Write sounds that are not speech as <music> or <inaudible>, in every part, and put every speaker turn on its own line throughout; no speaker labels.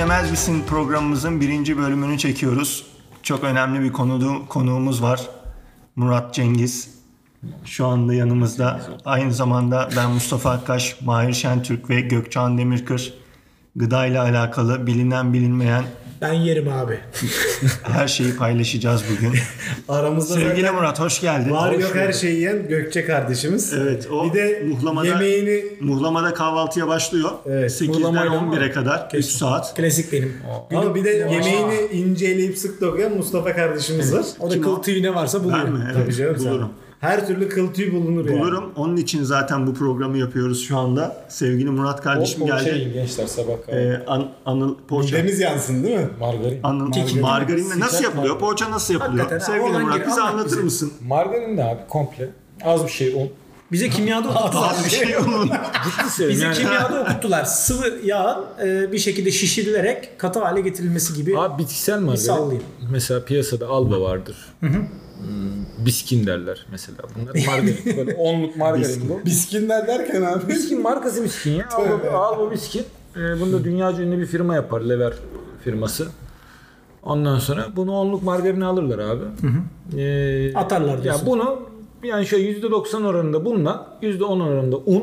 Yemez Misin programımızın birinci bölümünü çekiyoruz. Çok önemli bir konu, konuğumuz var. Murat Cengiz. Şu anda yanımızda. Aynı zamanda ben Mustafa Akkaş, Mahir Şentürk ve Gökçan Demirkır. Gıda ile alakalı bilinen bilinmeyen
Ben yerim abi. <laughs>
her şeyi paylaşacağız bugün. <laughs>
Aramızda
Sevgili
zaten
Murat hoş geldin.
var
Hoş
yok her şeyi yiyen Gökçe kardeşimiz.
Evet, o
bir de
muhlamada-
yemeğini
Muhlamada kahvaltıya başlıyor.
Evet,
8'den
muhlamayla mı?
11'e kadar 3 saat.
Klasik benim.
ama bir de
Yavaş.
yemeğini ince eleyip sık dokuyan Mustafa kardeşimiz var.
O da kıl
o?
tüyü ne varsa
Ben
buluyorum.
mi?
Tabii
Evet,
canım sen. Her türlü kıl tüy bulunur yani.
Bulurum. Onun için zaten bu programı yapıyoruz şu anda. Sevgili Murat kardeşim
O, o
geldi.
şey gençler sabah kahvaltı.
Ee, an, anıl poğaça.
Midemiz yansın değil mi?
Margarin.
Anıl,
Margarin.
margarinle nasıl yapılıyor?
margarin.
Poğaça nasıl yapılıyor?
Hakikaten ha,
Sevgili Murat
gir,
bize
anlat
anlatır
bize.
mısın?
Margarin de abi komple. Az bir şey un.
Bize kimyada okuttular.
Az bir şey olun. <laughs>
Ciddi söylüyorum
Bizi
yani.
kimyada okuttular. Sıvı yağın e, bir şekilde şişirilerek katı hale getirilmesi gibi.
Abi bitkisel margarin.
sallayayım.
Mesela piyasada alba vardır. Hmm, biskin derler mesela. Bunlar <laughs> margarin. Böyle onluk margarin bu.
Biskinler derken abi.
Biskin markası biskin ya. Alba, alba biskin. Ee, bunu da dünyaca ünlü bir firma yapar. Lever firması. Ondan sonra bunu onluk margarini alırlar abi. Ee,
Atarlar
Ya
diyorsun.
bunu yani şöyle %90 oranında bununla %10 oranında un.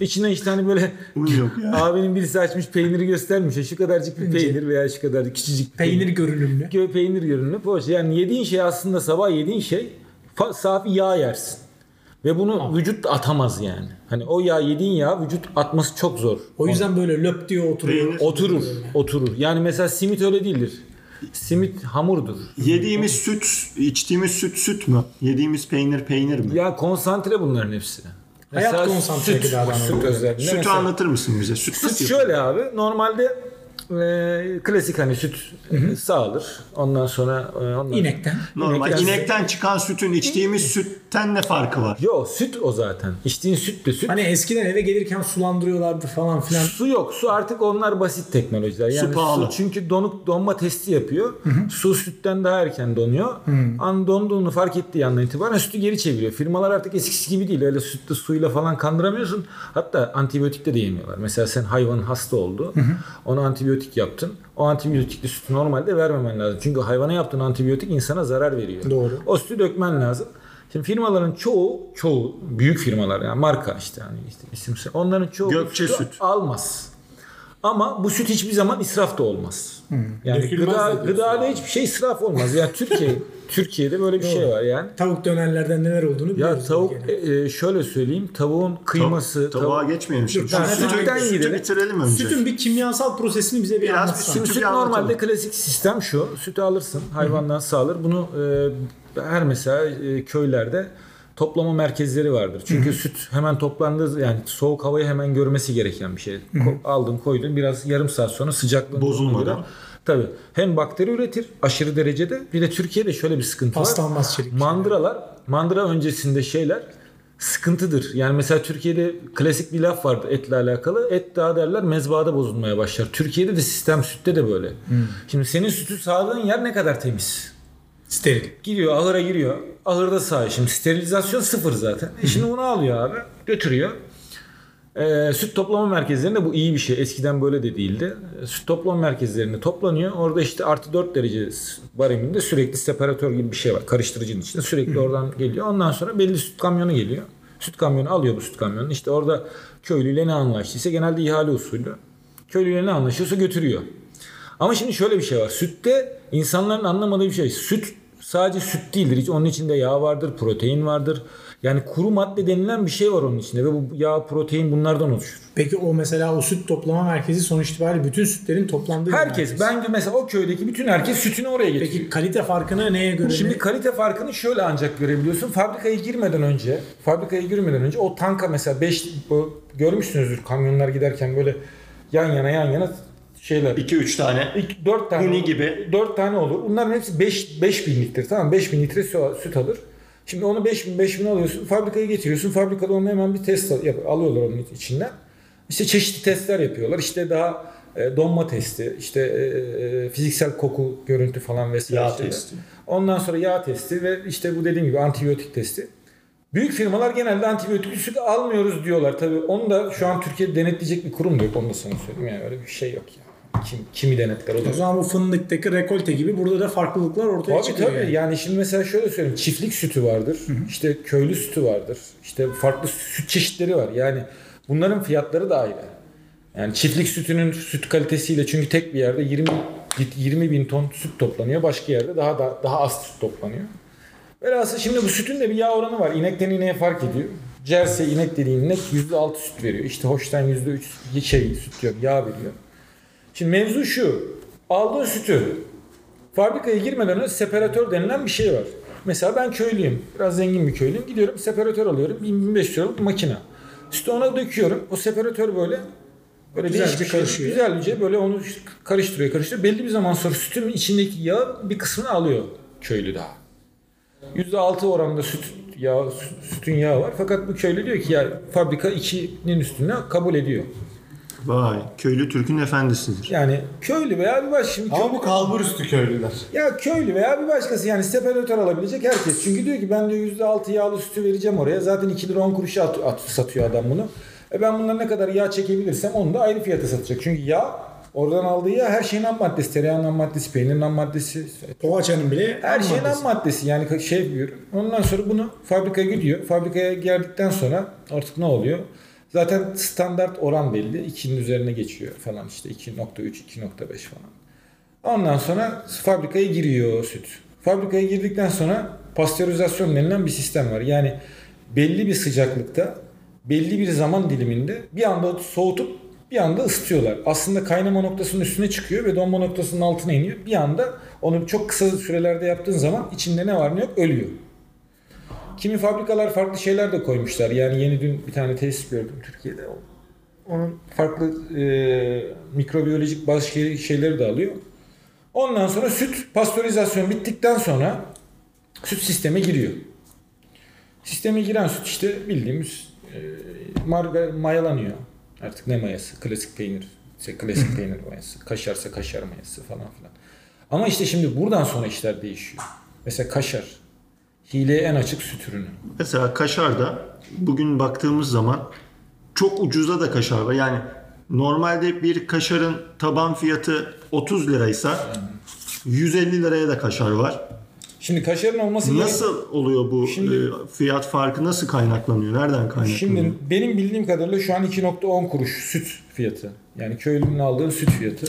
İçine işte hani böyle
Un yok ya. <laughs>
abinin birisi açmış peyniri göstermiş. Şu kadarcık bir peynir veya şu kadarcık küçücük bir
Peynir görünümlü.
Gö peynir görünümlü poğaça. Yani yediğin şey aslında sabah yediğin şey safi yağ yersin. Ve bunu vücut da atamaz yani. Hani o yağ yediğin yağ vücut atması çok zor.
O yüzden böyle löp diye oturuyor.
Peynir.
Oturur, oturur. Yani mesela simit öyle değildir. Simit hamurdur.
Yediğimiz süt, içtiğimiz süt süt mü? Yediğimiz peynir peynir mi?
Ya konsantre bunların hepsi.
Hayat konsantre
süt,
gıdadan
süt özelliğinde.
Sütü
mesela-
anlatır mısın bize? Süt
Süt şöyle abi. Normalde e, klasik hani süt e, sağılır. Ondan sonra e, ondan
İnekten.
Normal
İnekten-
inekten çıkan sütün içtiğimiz sütten ne farkı var?
Yo süt o zaten. İçtiğin süt de süt.
Hani eskiden eve gelirken sulandırıyorlardı falan filan.
Su yok. Su artık onlar basit teknolojiler. Yani su,
pahalı.
çünkü donuk donma testi yapıyor. Su sütten daha erken donuyor. An donduğunu fark ettiği andan itibaren sütü geri çeviriyor. Firmalar artık eskisi gibi değil. Öyle sütte suyla falan kandıramıyorsun. Hatta antibiyotik de yemiyorlar. Mesela sen hayvanın hasta oldu. Ona antibiyotik yaptın. O antibiyotikli sütü normalde vermemen lazım. Çünkü hayvana yaptığın antibiyotik insana zarar veriyor.
Doğru.
O sütü dökmen lazım. Şimdi firmaların çoğu, çoğu büyük firmalar yani marka işte hani işte isim onların çoğu
Gökçe
sütü
süt.
almaz. Ama bu süt hiçbir zaman israf da olmaz. Yani
Dökülmez
gıda, gıdada hiçbir şey israf olmaz. Yani Türkiye <laughs> Türkiye'de böyle bir şey var yani.
Tavuk dönerlerden neler olduğunu
Ya
biliyoruz.
tavuk
gene.
e, e, şöyle söyleyeyim tavuğun kıyması
Tavuğa
tavuk-
geçmeyelim şimdi.
Dur,
Şu sütü, sütü
gidelim.
bitirelim önce.
Sütün bir kimyasal prosesini bize bir
Biraz Sütü
süt
bir anlatalım.
normalde klasik sistem şu. Sütü alırsın hayvandan sağılır. Bunu e, her mesela e, köylerde toplama merkezleri vardır. Çünkü süt hemen toplandığı yani soğuk havayı hemen görmesi gereken bir şey. Ko- aldın koydun biraz yarım saat sonra sıcaklığını
Bozulmadan.
Tabii. Hem bakteri üretir aşırı derecede. Bir de Türkiye'de şöyle bir sıkıntı var.
Paslanmaz çelik.
Mandıralar, mandıra öncesinde şeyler sıkıntıdır. Yani mesela Türkiye'de klasik bir laf vardı etle alakalı. Et daha derler mezbahada bozulmaya başlar. Türkiye'de de sistem sütte de böyle. Şimdi senin sütü sağdığın yer ne kadar temiz?
Steril.
Giriyor ahıra giriyor. Ahırda sağ. Şimdi sterilizasyon sıfır zaten. E şimdi bunu alıyor abi. Götürüyor. Ee, süt toplama merkezlerinde bu iyi bir şey. Eskiden böyle de değildi. Ee, Süt toplama merkezlerinde toplanıyor. Orada işte artı 4 derece bariminde sürekli separatör gibi bir şey var. Karıştırıcının içinde sürekli oradan geliyor. Ondan sonra belli süt kamyonu geliyor. Süt kamyonu alıyor bu süt kamyonunu. İşte orada köylüyle ne anlaştıysa genelde ihale usulü. Köylüyle ne anlaşıyorsa götürüyor. Ama şimdi şöyle bir şey var. Sütte insanların anlamadığı bir şey. Süt sadece süt değildir. Hiç onun içinde yağ vardır, protein vardır. Yani kuru madde denilen bir şey var onun içinde ve bu yağ, protein bunlardan oluşur.
Peki o mesela o süt toplama merkezi sonuç itibariyle bütün sütlerin toplandığı bir
Herkes,
merkez.
ben mesela o köydeki bütün herkes sütünü oraya getiriyor.
Peki kalite farkını neye göre?
Şimdi
ne-
kalite farkını şöyle ancak görebiliyorsun. Fabrikaya girmeden önce, fabrikaya girmeden önce o tanka mesela 5 görmüşsünüzdür kamyonlar giderken böyle yan yana yan yana şeyler.
2-3 tane.
İlk 4 tane
Huni gibi.
4 tane olur. Bunların hepsi 5 5000 litre tamam 5000 litre sü- süt alır. Şimdi onu 5000 5000 alıyorsun. Fabrikaya getiriyorsun. Fabrikada onu hemen bir test yap- alıyorlar onun içinden. İşte çeşitli testler yapıyorlar. İşte daha e, donma testi, işte e, e, fiziksel koku, görüntü falan vesaire.
Yağ
şeyler.
testi.
Ondan sonra yağ testi ve işte bu dediğim gibi antibiyotik testi. Büyük firmalar genelde antibiyotik süt almıyoruz diyorlar. Tabii onu da şu an Türkiye'de denetleyecek bir kurum da yok. Onu da sana söyleyeyim. Yani öyle bir şey yok yani. Kim, kimi denetler o da.
O zaman bu fındıktaki rekolte gibi burada da farklılıklar ortaya
Tabii
çıkıyor.
tabii.
yani.
Yani. şimdi mesela şöyle söyleyeyim. Çiftlik sütü vardır. işte köylü sütü vardır. İşte farklı süt çeşitleri var. Yani bunların fiyatları da ayrı. Yani çiftlik sütünün süt kalitesiyle çünkü tek bir yerde 20 20 bin ton süt toplanıyor. Başka yerde daha da daha az süt toplanıyor. Velhasıl şimdi bu sütün de bir yağ oranı var. İnekten ineğe fark ediyor. Jersey inek dediğin inek %6 süt veriyor. İşte Holstein %3 şey süt diyorum yağ veriyor. Şimdi mevzu şu. Aldığın sütü fabrikaya girmeden önce separatör denilen bir şey var. Mesela ben köylüyüm. Biraz zengin bir köylüyüm. Gidiyorum separatör alıyorum. 1500 liralık makine. Sütü ona döküyorum. O separatör böyle böyle değişik bir
karışıyor.
Güzelce böyle onu karıştırıyor karıştırıyor. Belli bir zaman sonra sütün içindeki yağ bir kısmını alıyor köylü daha. %6 oranında süt yağı, sütün yağı var. Fakat bu köylü diyor ki ya fabrika 2'nin üstüne kabul ediyor.
Vay köylü Türk'ün efendisidir.
Yani köylü veya bir baş şimdi
Ama
köylü-
bu kalbur üstü köylüler.
Ya köylü veya bir başkası yani separatör alabilecek herkes. Çünkü diyor ki ben diyor %6 yağlı sütü vereceğim oraya. Zaten 2 lira 10 kuruşa at, at- satıyor adam bunu. E ben bundan ne kadar yağ çekebilirsem onu da ayrı fiyata satacak. Çünkü yağ oradan aldığı yağ her şeyin ham maddesi. Tereyağının ham maddesi, peynirin ham maddesi.
Poğaçanın bile
Her
ham
şeyin ham maddesi yani şey yapıyor. Ondan sonra bunu fabrikaya gidiyor. Fabrikaya geldikten sonra artık ne oluyor? Zaten standart oran belli. 2'nin üzerine geçiyor falan işte 2.3, 2.5 falan. Ondan sonra fabrikaya giriyor süt. Fabrikaya girdikten sonra pastörizasyon denilen bir sistem var. Yani belli bir sıcaklıkta, belli bir zaman diliminde bir anda soğutup bir anda ısıtıyorlar. Aslında kaynama noktasının üstüne çıkıyor ve donma noktasının altına iniyor. Bir anda onu çok kısa sürelerde yaptığın zaman içinde ne var ne yok ölüyor. Kimi fabrikalar farklı şeyler de koymuşlar. Yani yeni dün bir tane tesis gördüm Türkiye'de. Onun farklı e, mikrobiyolojik bazı şey- şeyleri de alıyor. Ondan sonra süt pastörizasyon bittikten sonra süt sisteme giriyor. Sisteme giren süt işte bildiğimiz e, marga mayalanıyor. Artık ne mayası? Klasik peynir. İşte klasik <laughs> peynir mayası. Kaşarsa kaşar mayası falan filan. Ama işte şimdi buradan sonra işler değişiyor. Mesela kaşar. Hileye en açık süt ürünü.
Mesela kaşarda bugün baktığımız zaman çok ucuza da kaşar var. Yani normalde bir kaşarın taban fiyatı 30 liraysa 150 liraya da kaşar var.
Şimdi kaşarın olması
Nasıl oluyor bu
Şimdi-
e, fiyat farkı nasıl kaynaklanıyor? Nereden kaynaklanıyor?
Şimdi benim bildiğim kadarıyla şu an 2.10 kuruş süt fiyatı. Yani köylünün aldığı süt fiyatı.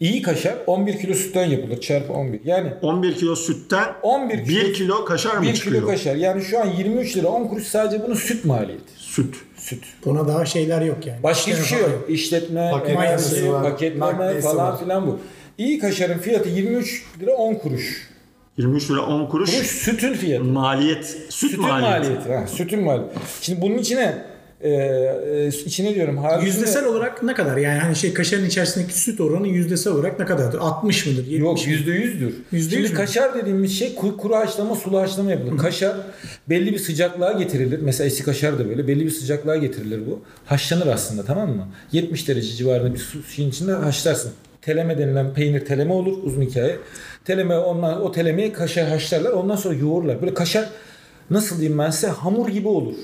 İyi kaşar 11 kilo sütten yapılır çarpı 11. Yani
11 kilo sütten
11 kilo,
1 kilo kaşar mı
1
çıkıyor?
kilo kaşar. Yani şu an 23 lira 10 kuruş sadece bunun süt maliyeti.
Süt.
Süt.
Buna daha şeyler yok yani.
Başka hiçbir şey yok. İşletme, paketleme falan
var.
filan bu. İyi kaşarın fiyatı 23 lira 10 kuruş.
23 lira 10 kuruş.
Kuruş sütün fiyatı.
Maliyet. Süt
Sütün
maliyeti.
maliyeti. Ha, sütün maliyeti. Şimdi bunun içine e, e, içine diyorum
Yüzdesel olarak ne kadar? Yani hani şey kaşarın içerisindeki süt oranı yüzdesel olarak ne kadardır? 60 mıdır? 70
Yok yüzde yüzdür.
Yüzde
Şimdi
yüz mü?
kaşar dediğimiz şey kuru, kuru haşlama, sulu haşlama yapılır. Kaşar belli bir sıcaklığa getirilir. Mesela eski kaşar da böyle belli bir sıcaklığa getirilir bu. Haşlanır aslında tamam mı? 70 derece civarında bir su şeyin içinde haşlarsın. Teleme denilen peynir teleme olur uzun hikaye. Teleme ondan o telemeyi kaşar haşlarlar. Ondan sonra yoğururlar. Böyle kaşar nasıl diyeyim ben size hamur gibi olur.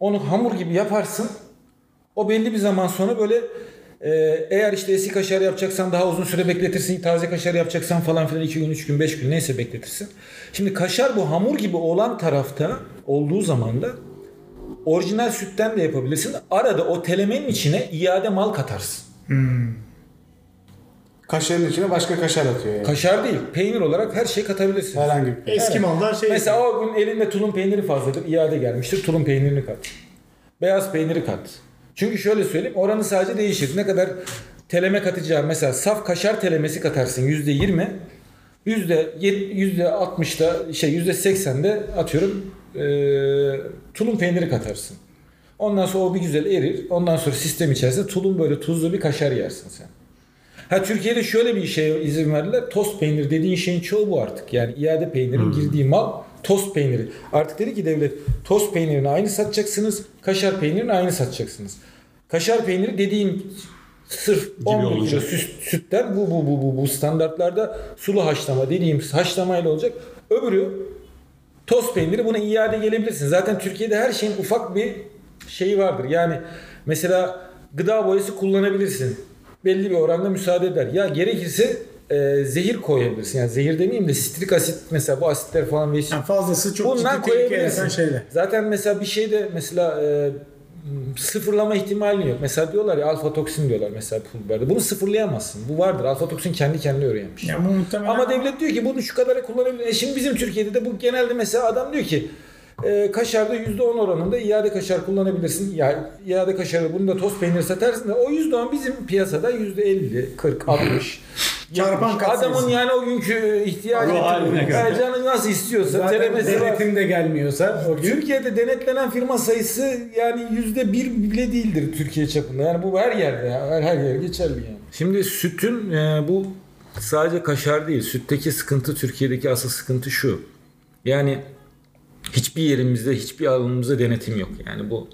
Onu hamur gibi yaparsın. O belli bir zaman sonra böyle e, eğer işte eski kaşar yapacaksan daha uzun süre bekletirsin. Taze kaşar yapacaksan falan filan 2 gün, 3 gün, 5 gün neyse bekletirsin. Şimdi kaşar bu hamur gibi olan tarafta olduğu zaman da orijinal sütten de yapabilirsin. Arada o telemenin içine iade mal katarsın.
Kaşarın içine başka kaşar atıyor yani.
Kaşar değil, peynir olarak her şey katabilirsin.
Herhangi bir
Eski mallar şey
Mesela o gün elinde tulum peyniri fazladır. iade gelmiştir. Tulum peynirini kat. Beyaz peyniri kat. Çünkü şöyle söyleyeyim oranı sadece değişir. Ne kadar teleme katacağım. Mesela saf kaşar telemesi katarsın yüzde yirmi. Yüzde yüzde altmışta şey yüzde seksende atıyorum eee, tulum peyniri katarsın. Ondan sonra o bir güzel erir. Ondan sonra sistem içerisinde tulum böyle tuzlu bir kaşar yersin sen. Ha Türkiye'de şöyle bir şeye izin verdiler. Tost peynir dediğin şeyin çoğu bu artık. Yani iade peynirin girdiği mal tost peyniri. Artık dedi ki devlet tost peynirini aynı satacaksınız. Kaşar peynirini aynı satacaksınız. Kaşar peyniri dediğin sırf 11 kilo
olacak.
süt, sütten bu bu bu bu bu standartlarda sulu haşlama dediğim haşlamayla olacak. Öbürü tost peyniri buna iade gelebilirsin. Zaten Türkiye'de her şeyin ufak bir şeyi vardır. Yani mesela gıda boyası kullanabilirsin. Belli bir oranda müsaade eder. Ya gerekirse e, zehir koyabilirsin. Yani zehir demeyeyim de sitrik asit mesela bu asitler falan ve
Yani fazlası çok
Bundan
ciddi
koyabilirsin.
şeyler.
Zaten mesela bir şeyde mesela e, sıfırlama ihtimali yok. Mesela diyorlar ya alfa toksin diyorlar mesela pul biberde. Bunu sıfırlayamazsın. Bu vardır. Alfa toksin kendi kendine öğrenmiş.
Ya muhtemelen
Ama devlet diyor ki bunu şu kadara kullanabilir. E şimdi bizim Türkiye'de de bu genelde mesela adam diyor ki e, kaşarda %10 oranında iade kaşar kullanabilirsin. Ya iade kaşarı bunu da toz peynir satarsın da o %10 bizim piyasada %50, 40, 60.
Çarpan katsayısı.
Adamın yani o günkü ihtiyacı. Yani canı nasıl istiyorsa
Zaten
denemesi var.
denetim de gelmiyorsa o gün
Türkiye'de denetlenen firma sayısı yani yüzde bir bile değildir Türkiye çapında. Yani bu her yerde ya. Her, her yer geçerli yani. Şimdi sütün e, bu sadece kaşar değil. Sütteki sıkıntı Türkiye'deki asıl sıkıntı şu. Yani hiçbir yerimizde hiçbir alanımızda denetim yok. Yani bu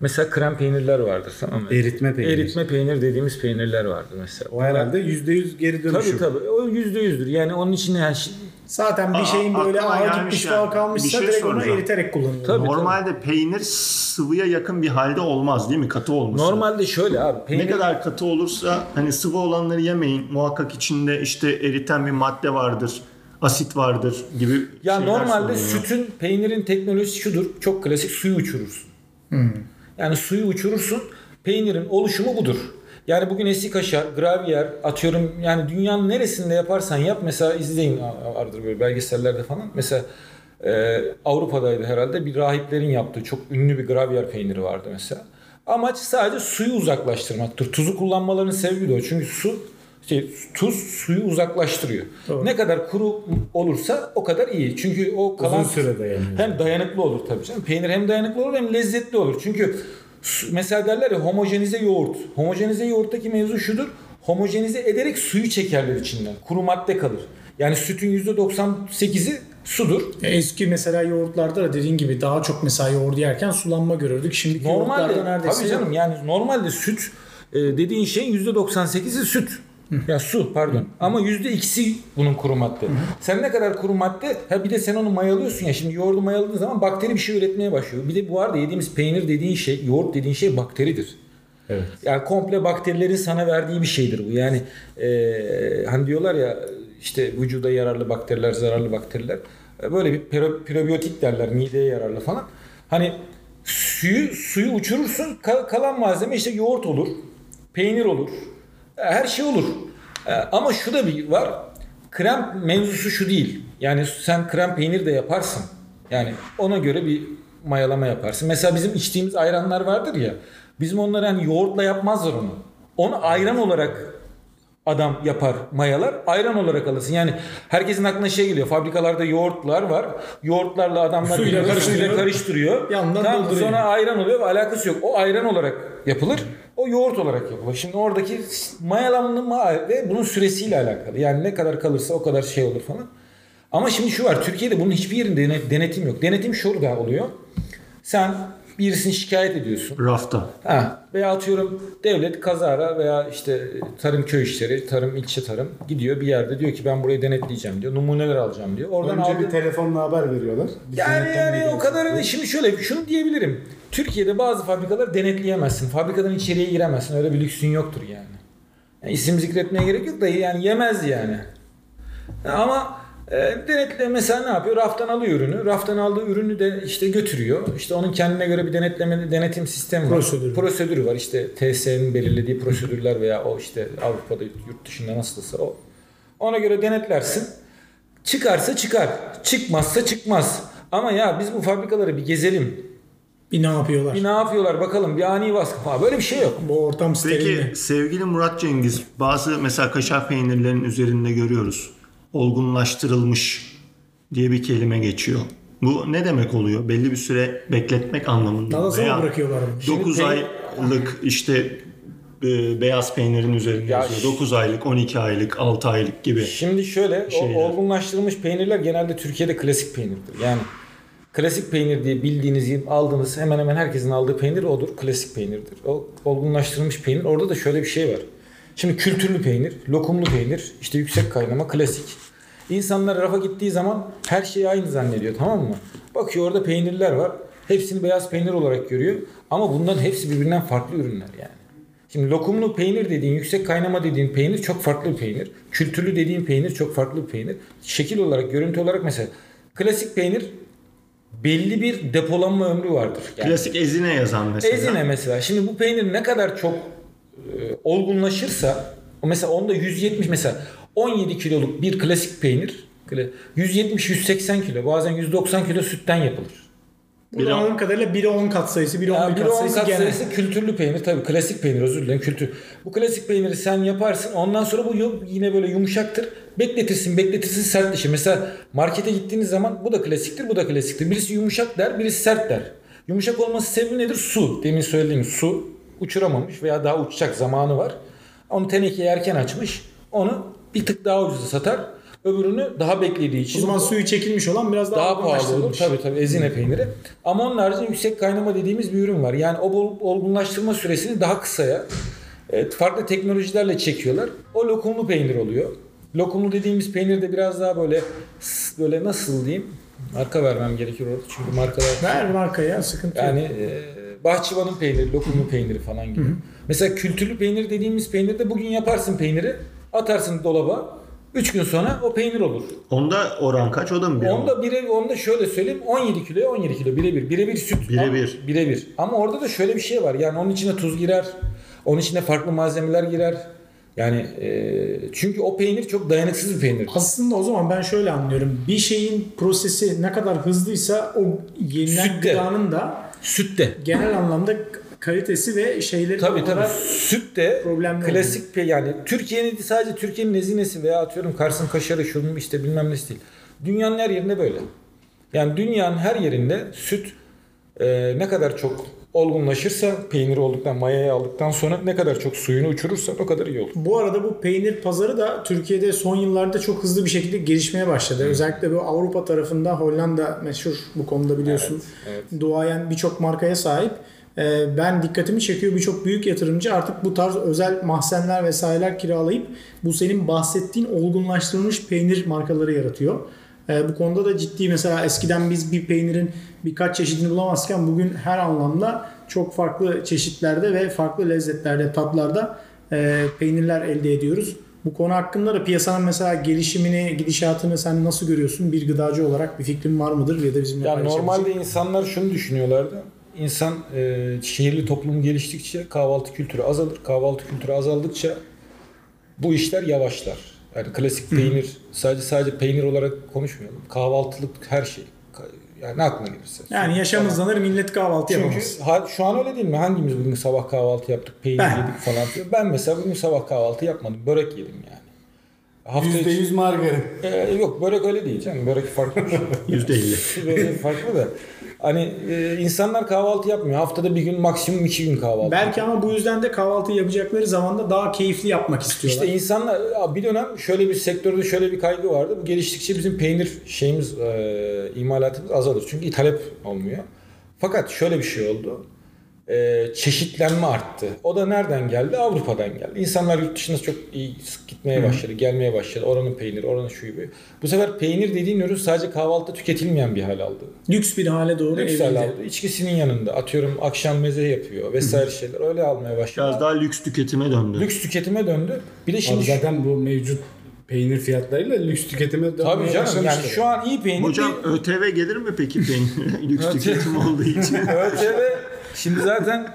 mesela krem peynirler vardır tamam mı?
Eritme peyniri.
Eritme peynir dediğimiz peynirler vardır mesela.
o herhalde %100 geri dönüşüm.
Tabii tabii. O yüzde yüzdür. Yani onun için her şey,
zaten bir
Aa,
şeyin böyle
gelmiş
gitmiş
yani.
kalmışsa
Bir şey
direkt onu eriterek kullanılıyor.
Tabii.
Normalde peynir sıvıya yakın bir halde olmaz değil mi? Katı olması.
normalde şöyle abi. Peynir,
Ne kadar katı olursa hani sıvı olanları yemeyin. Muhakkak içinde işte eriten bir madde vardır, asit vardır gibi
Ya normalde
söyleniyor.
sütün, peynirin teknolojisi şudur. Çok klasik suyu uçurursun. Yani suyu uçurursun. Peynirin oluşumu budur. Yani bugün eski kaşar, gravyer atıyorum yani dünyanın neresinde yaparsan yap mesela izleyin vardır böyle belgesellerde falan. Mesela e, Avrupa'daydı herhalde bir rahiplerin yaptığı çok ünlü bir gravyer peyniri vardı mesela. Amaç sadece suyu uzaklaştırmaktır. Tuzu kullanmalarının sebebi de o. Çünkü su şey, tuz suyu uzaklaştırıyor.
Doğru.
Ne kadar kuru olursa o kadar iyi. Çünkü o kalan
Uzun süre dayanıyor.
hem dayanıklı olur tabii canım. Peynir hem dayanıklı olur hem lezzetli olur. Çünkü mesela derler ya homojenize yoğurt. Homojenize yoğurttaki mevzu şudur. Homojenize ederek suyu çekerler içinden. Kuru madde kalır. Yani sütün %98'i sudur.
Ya Eski mesela yoğurtlarda da dediğin gibi daha çok mesela yoğurt yerken sulanma görürdük. Şimdiki
Normalde
yoğurtlarda neredeyse
tabii canım yani normalde süt e, dediğin şeyin %98'i süt. Ya su pardon. Ama %2'si bunun kuru madde. Sen ne kadar kuru madde ha bir de sen onu mayalıyorsun ya. Şimdi yoğurdu mayaladığın zaman bakteri bir şey üretmeye başlıyor. Bir de bu arada yediğimiz peynir dediğin şey, yoğurt dediğin şey bakteridir.
Evet.
Yani komple bakterilerin sana verdiği bir şeydir bu. Yani e, hani diyorlar ya işte vücuda yararlı bakteriler, zararlı bakteriler. E, Böyle bir pro- probiyotik derler, mideye yararlı falan. Hani suyu suyu uçurursun, kal- kalan malzeme işte yoğurt olur, peynir olur, her şey olur. E, Ama şu da bir var. Krem mevzusu şu değil. Yani sen krem peynir de yaparsın. Yani ona göre bir mayalama yaparsın. Mesela bizim içtiğimiz ayranlar vardır ya. Bizim onları hani yoğurtla yapmazlar onu. Onu ayran olarak adam yapar mayalar ayran olarak alırsın. Yani herkesin aklına şey geliyor. Fabrikalarda yoğurtlar var. Yoğurtlarla adamlar
Suyla karıştırıyor.
karıştırıyor.
Yandan dolduruyor.
Sonra ayran oluyor ve alakası yok. O ayran olarak yapılır. O yoğurt olarak yapılır. Şimdi oradaki mayalanma ve bunun süresiyle alakalı. Yani ne kadar kalırsa o kadar şey olur falan. Ama şimdi şu var. Türkiye'de bunun hiçbir yerinde denet- denetim yok. Denetim şurada oluyor. Sen birisini şikayet ediyorsun.
Rafta.
Ha, veya atıyorum devlet kazara veya işte tarım köy işleri, tarım ilçe tarım gidiyor bir yerde diyor ki ben burayı denetleyeceğim diyor. Numuneler alacağım diyor. Oradan
Önce
aldı.
bir telefonla haber veriyorlar. Bir
Yani yani o kadar şimdi şöyle şunu diyebilirim. Türkiye'de bazı fabrikalar denetleyemezsin. Fabrikadan içeriye giremezsin. Öyle bir lüksün yoktur yani. yani isim zikretmeye gerek yok da yani yemez yani. Ama e, denetle mesela ne yapıyor? Raftan alıyor ürünü. Raftan aldığı ürünü de işte götürüyor. İşte onun kendine göre bir denetleme denetim sistemi var.
Prosedürü.
Prosedürü var. İşte TSE'nin belirlediği prosedürler veya o işte Avrupa'da yurt dışında nasılsa o. Ona göre denetlersin. Çıkarsa çıkar. Çıkmazsa çıkmaz. Ama ya biz bu fabrikaları bir gezelim.
bir ne yapıyorlar?
Bir ne yapıyorlar bakalım. Bir ani baskı falan. Böyle bir şey yok.
Bu ortam steril?
Peki sevgili Murat Cengiz bazı mesela kaşar peynirlerinin üzerinde görüyoruz. Olgunlaştırılmış diye bir kelime geçiyor. Bu ne demek oluyor? Belli bir süre bekletmek anlamında.
Daha sonra bırakıyorlar bunu.
Şimdi
9
peyn-
aylık işte e, beyaz peynirin üzerinde
Ya
yazıyor. 9 aylık, 12 aylık, 6 aylık gibi.
Şimdi şöyle
Şeyler.
o olgunlaştırılmış peynirler genelde Türkiye'de klasik peynirdir. Yani klasik peynir diye bildiğiniz aldığınız hemen hemen herkesin aldığı peynir odur. Klasik peynirdir. O olgunlaştırılmış peynir. Orada da şöyle bir şey var. Şimdi kültürlü peynir, lokumlu peynir, işte yüksek kaynama, klasik. İnsanlar rafa gittiği zaman her şeyi aynı zannediyor tamam mı? Bakıyor orada peynirler var. Hepsini beyaz peynir olarak görüyor. Ama bunların hepsi birbirinden farklı ürünler yani. Şimdi lokumlu peynir dediğin, yüksek kaynama dediğin peynir çok farklı bir peynir. Kültürlü dediğin peynir çok farklı bir peynir. Şekil olarak, görüntü olarak mesela klasik peynir belli bir depolanma ömrü vardır. Yani
Klasik ezine yazan mesela.
Ezine mesela. Şimdi bu peynir ne kadar çok e, olgunlaşırsa mesela onda 170 mesela 17 kiloluk bir klasik peynir 170-180 kilo bazen 190 kilo sütten yapılır.
Burada
Bir-
anladığım kadarıyla 1'e 10 kat sayısı, 1'e 11
Yani bir
kat
10
sayısı
kat
genel.
sayısı kültürlü peynir tabii klasik peynir özür dilerim kültür. Bu klasik peyniri sen yaparsın ondan sonra bu yine böyle yumuşaktır. Bekletirsin bekletirsin sertleşir. Mesela markete gittiğiniz zaman bu da klasiktir bu da klasiktir. Birisi yumuşak der birisi sert der. Yumuşak olması sebebi nedir? Su. Demin söylediğim su uçuramamış veya daha uçacak zamanı var. Onu tenekeye erken açmış. Onu bir tık daha ucuza satar. Öbürünü daha beklediği için
O zaman suyu çekilmiş olan biraz daha,
daha pahalı olur. Tabii tabii ezine peyniri. Ama onun haricinde yüksek kaynama dediğimiz bir ürün var. Yani o olgunlaştırma süresini daha kısaya e, farklı teknolojilerle çekiyorlar. O lokumlu peynir oluyor. Lokumlu dediğimiz peynir de biraz daha böyle böyle nasıl diyeyim? Marka vermem gerekiyor orada çünkü markalar
Ver markaya sıkıntı
yani
yok.
e, bahçıvanın peyniri, lokumlu peyniri falan gibi. Mesela kültürlü peynir dediğimiz peynirde bugün yaparsın peyniri, atarsın dolaba. 3 gün sonra o peynir olur.
Onda oran kaç? O da mı bir?
Onda bire, onda şöyle söyleyeyim 17 kiloya 17 kilo birebir. Birebir süt.
Birebir.
Birebir. Ama orada da şöyle bir şey var. Yani onun içine tuz girer. Onun içine farklı malzemeler girer. Yani e, çünkü o peynir çok dayanıksız bir peynir.
Aslında o zaman ben şöyle anlıyorum. Bir şeyin prosesi ne kadar hızlıysa o yenilen
Sütte.
gıdanın da
Sütte.
genel anlamda kalitesi ve şeyleri
Tabii tabii. Süt de klasik pe yani Türkiye'nin sadece Türkiye'nin nezinesi veya atıyorum Kars'ın kaşarı şunun işte bilmem nesi değil. Dünyanın her yerinde böyle. Yani dünyanın her yerinde süt e, ne kadar çok olgunlaşırsa peynir olduktan mayayı aldıktan sonra ne kadar çok suyunu uçurursa o kadar iyi olur.
Bu arada bu peynir pazarı da Türkiye'de son yıllarda çok hızlı bir şekilde gelişmeye başladı. Özellikle bu Avrupa tarafında Hollanda meşhur bu konuda biliyorsun. Duayen birçok markaya sahip. Ee, Ben dikkatimi çekiyor birçok büyük yatırımcı artık bu tarz özel mahzenler vesaireler kiralayıp bu senin bahsettiğin olgunlaştırılmış peynir markaları yaratıyor. Ee, Bu konuda da ciddi mesela eskiden biz bir peynirin birkaç çeşidini bulamazken bugün her anlamda çok farklı çeşitlerde ve farklı lezzetlerde, tatlarda e, peynirler elde ediyoruz. Bu konu hakkında da piyasanın mesela gelişimini, gidişatını sen nasıl görüyorsun? Bir gıdacı olarak bir fikrin var mıdır ya da bizimle
Ya normalde insanlar şunu düşünüyorlardı. İnsan e, şehirli toplum geliştikçe kahvaltı kültürü azalır. Kahvaltı kültürü azaldıkça bu işler yavaşlar. Yani klasik peynir sadece sadece peynir olarak konuşmayalım. Kahvaltılık her şey. Yani ne aklına gelirse.
Yani yaşam hızlanır millet kahvaltı
Çünkü
yapamaz.
ha- şu an öyle değil mi? Hangimiz bugün sabah kahvaltı yaptık, peynir
Ben.
yedik falan. Ben mesela bugün sabah kahvaltı yapmadım. Börek yedim yani. Hafta içi-
%100 margarin.
Ee, yok börek öyle değil canım. Börek farklı. <laughs>
%50.
Börek farklı da. Hani e, insanlar kahvaltı yapmıyor. Haftada bir gün maksimum iki gün kahvaltı.
Belki ama bu yüzden de kahvaltı yapacakları zaman da daha keyifli yapmak istiyorlar.
İşte insanlar bir dönem şöyle bir sektörde şöyle bir kaygı vardı. Bu geliştikçe bizim peynir şeyimiz e, imalatımız azalır. Çünkü talep olmuyor. Fakat şöyle bir şey oldu. E, çeşitlenme arttı. O da nereden geldi? Avrupa'dan geldi. İnsanlar yurt dışına çok iyi gitmeye başladı, gelmeye başladı. Oranın peyniri, oranın şu gibi. Bu sefer peynir dediğin ürün sadece kahvaltıda tüketilmeyen bir hal aldı.
Lüks bir hale doğru
Lüks
evrildi.
hal aldı. İçkisinin yanında atıyorum akşam meze yapıyor vesaire şeyler. Öyle almaya başladı.
Biraz daha lüks tüketime döndü.
Lüks tüketime döndü. Bir de şimdi
Abi zaten bu mevcut peynir fiyatlarıyla lüks tüketime dönmeye
Tabii canım yani şu an iyi peynir
Hocam
bir-
ÖTV gelir mi peki peynir? <laughs> lüks tüketim olduğu için? <laughs>
ÖTV şimdi zaten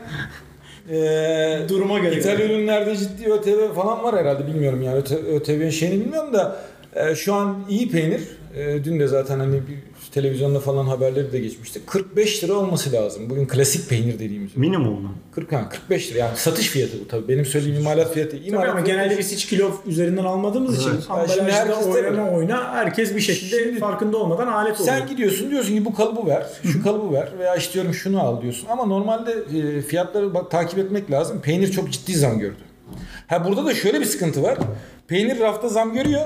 <laughs> eee
Duruma göre.
İthal ürünlerde ciddi ÖTV falan var herhalde bilmiyorum yani ÖT- ÖTV'nin şeyini bilmiyorum da eee, şu an iyi peynir eee, dün de zaten hani bir televizyonda falan haberleri de geçmişti 45 lira olması lazım bugün klasik peynir dediğimiz.
Minimum mu?
40 ha, 45 lira yani satış fiyatı bu tabii benim söylediğim imalat fiyatı
Tabii
imalat
ama
fiyatı-
genelde biz hiç kilo üzerinden almadığımız için
Evet.
Ya şimdi
ambalajda
herkes tabii.
oyna herkes bir şekilde
Şimdi-
farkında olmadan alet oluyor.
Sen gidiyorsun diyorsun ki bu kalıbı ver, şu kalıbı ver veya işte diyorum şunu al diyorsun. Ama normalde e, fiyatları bak, takip etmek lazım. Peynir çok ciddi zam gördü. Ha burada da şöyle bir sıkıntı var. Peynir rafta zam görüyor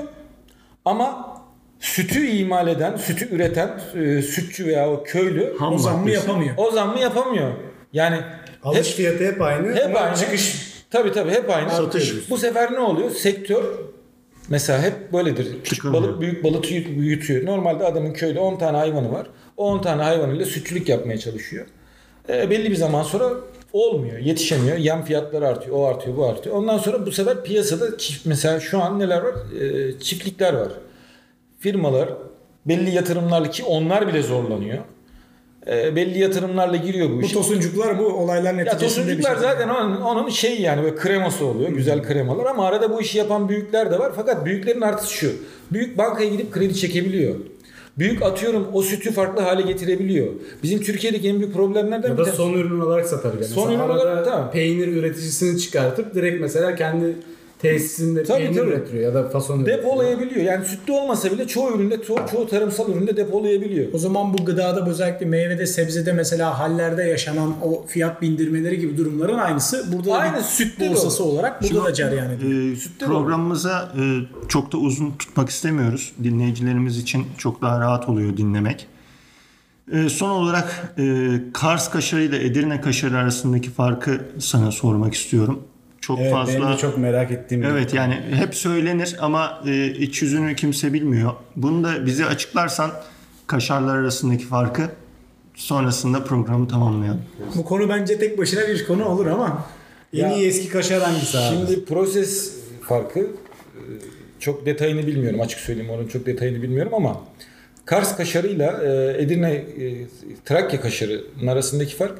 ama sütü imal eden, sütü üreten e, sütçü veya o köylü
Ham
o zammı yapamıyor.
o zammı yapamıyor. Yani
Alış
hep,
fiyatı hep aynı
hep
ama
aynı.
çıkış
Tabii tabii hep aynı.
Satış.
Bu sefer ne oluyor? Sektör mesela hep böyledir. Küçük balık büyük balık büyü- büyütüyor. Normalde adamın köyde 10 tane hayvanı var. O 10 tane hayvanıyla sütçülük yapmaya çalışıyor. E, belli bir zaman sonra olmuyor, yetişemiyor. Yem fiyatları artıyor, o artıyor, bu artıyor. Ondan sonra bu sefer piyasada çift, mesela şu an neler var? Ee, çiftlikler var. Firmalar belli yatırımlarla ki onlar bile zorlanıyor. Ee, belli yatırımlarla giriyor bu
Bu
işe.
tosuncuklar bu olaylar
Ya
neticesinde bir
tosuncuklar
şey.
zaten onun, onun şeyi yani böyle kreması oluyor. Güzel kremalar ama arada bu işi yapan büyükler de var. Fakat büyüklerin artısı şu. Büyük bankaya gidip kredi çekebiliyor. Büyük atıyorum o sütü farklı hale getirebiliyor. Bizim Türkiye'deki en büyük problemlerden
Ya
bir
da
tanesi.
son ürün olarak satar. Yani.
Son ürün olarak, tamam.
peynir üreticisini çıkartıp direkt mesela kendi tesisinde
Tabii,
peynir
tabii.
üretiyor ya da fason üretiyor.
Depolayabiliyor. Yani sütlü olmasa bile çoğu üründe, çoğu, çoğu tarımsal üründe depolayabiliyor.
O zaman bu gıdada özellikle meyvede sebzede mesela hallerde yaşanan o fiyat bindirmeleri gibi durumların aynısı burada da
Aynı
bir
sütte de
borsası olarak burada da cereyan ediyor.
Ee,
Sütte
programımıza e, çok da uzun tutmak istemiyoruz. Dinleyicilerimiz için çok daha rahat oluyor dinlemek. E, son olarak e, Kars kaşarı ile Edirne kaşarı arasındaki farkı sana sormak istiyorum. Çok
Evet
fazla
benim de çok merak ettiğim bir
Evet yani hep söylenir ama e, iç yüzünü kimse bilmiyor. Bunu da bize açıklarsan kaşarlar arasındaki farkı sonrasında programı tamamlayalım.
Bu konu bence tek başına bir konu olur ama
En iyi eski kaşar hangisi abi?
Şimdi proses farkı e, çok detayını bilmiyorum açık söyleyeyim onun çok detayını bilmiyorum ama Kars kaşarıyla e, Edirne e, Trakya kaşarının arasındaki fark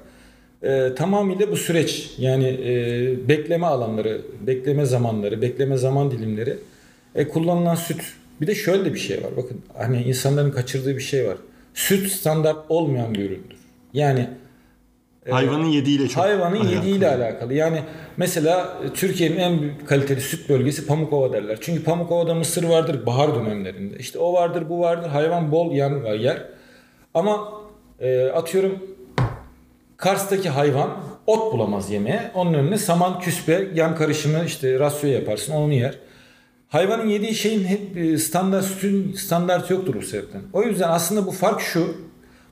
e, tamamıyla bu süreç yani e, bekleme alanları, bekleme zamanları, bekleme zaman dilimleri, e, kullanılan süt. Bir de şöyle bir şey var. Bakın hani insanların kaçırdığı bir şey var. Süt standart olmayan bir üründür. Yani
Hayvanın yediğiyle çok
Hayvanın
alakalı.
yediğiyle alakalı. Yani mesela e, Türkiye'nin en büyük kaliteli süt bölgesi Pamukova derler. Çünkü Pamukova'da mısır vardır bahar dönemlerinde. İşte o vardır bu vardır. Hayvan bol yem var yer. Ama e, atıyorum Kars'taki hayvan ot bulamaz yemeğe. Onun önüne saman, küspe, yem karışımı işte rasyo yaparsın onu yer. Hayvanın yediği şeyin hep e, standart sütün standartı yoktur bu sebepten. O yüzden aslında bu fark şu.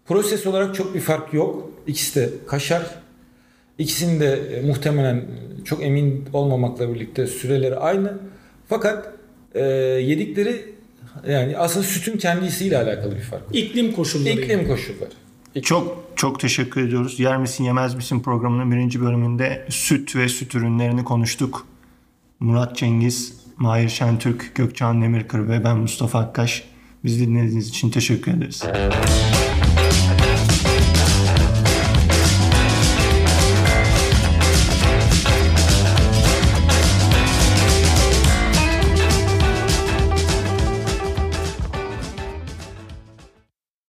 Proses olarak çok bir fark yok. İkisi de kaşar. İkisinin de e, muhtemelen çok emin olmamakla birlikte süreleri aynı. Fakat e, yedikleri yani aslında sütün kendisiyle alakalı bir fark.
iklim koşulları.
İklim koşulları.
Çok çok teşekkür ediyoruz. Yer misin yemez misin programının birinci bölümünde süt ve süt ürünlerini konuştuk. Murat Cengiz, Mahir Şentürk, Gökçen Demirkır ve ben Mustafa Akkaş. Bizi dinlediğiniz için teşekkür ederiz.